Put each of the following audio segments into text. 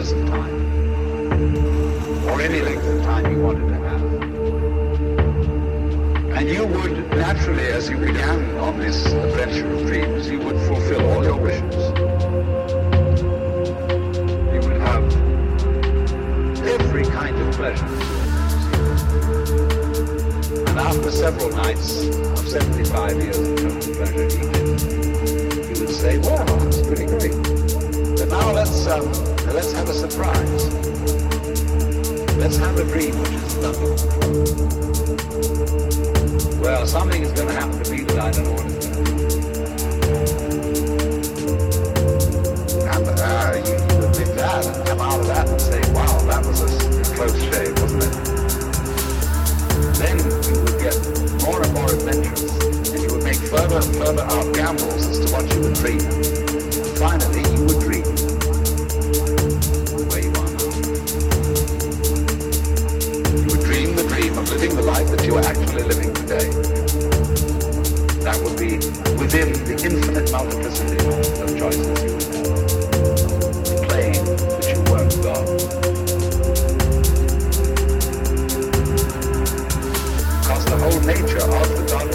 years of time. Or any length of time you wanted to have. And you would naturally, as you began on this adventure of dreams, you would fulfill all your wishes. You would have every kind of pleasure. And after several nights of 75 years of total pleasure you would say, wow, that's pretty great. Now let's, um, let's have a surprise. Let's have a dream which is nothing. Well, something is going to happen to me that I don't know what it's going to be. And uh, you, would that and come out of that and say, wow, that was a close shave, wasn't it? Then you would get more and more adventurous, and you would make further and further out gambles as to what you would dream. Finally, you would dream you are actually living today. That would be within the infinite multiplicity of choices you would have. Playing that you weren't God. Because the whole nature of the God,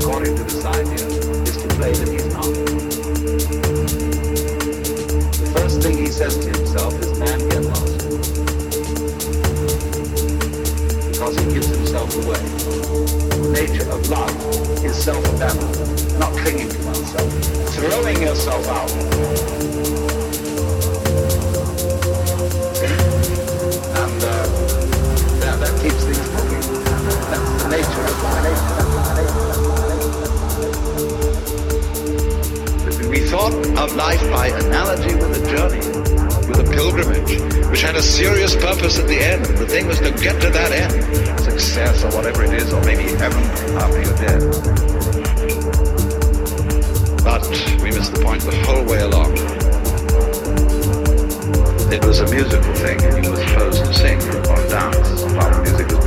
according to this idea, is to play that he's not. The first thing he says to himself is, man, get lost. Because he gives himself away. The nature of love is self-abandonment, not clinging to oneself, throwing yourself out. And uh, that, that keeps things moving. That's the nature of nature. We thought of life by analogy with a journey, with a pilgrimage, which had a serious purpose at the end. The thing was to get to that end, success or whatever it is, or maybe heaven after you're dead. But we missed the point the whole way along. It was a musical thing, and you were supposed to sing or dance while the music was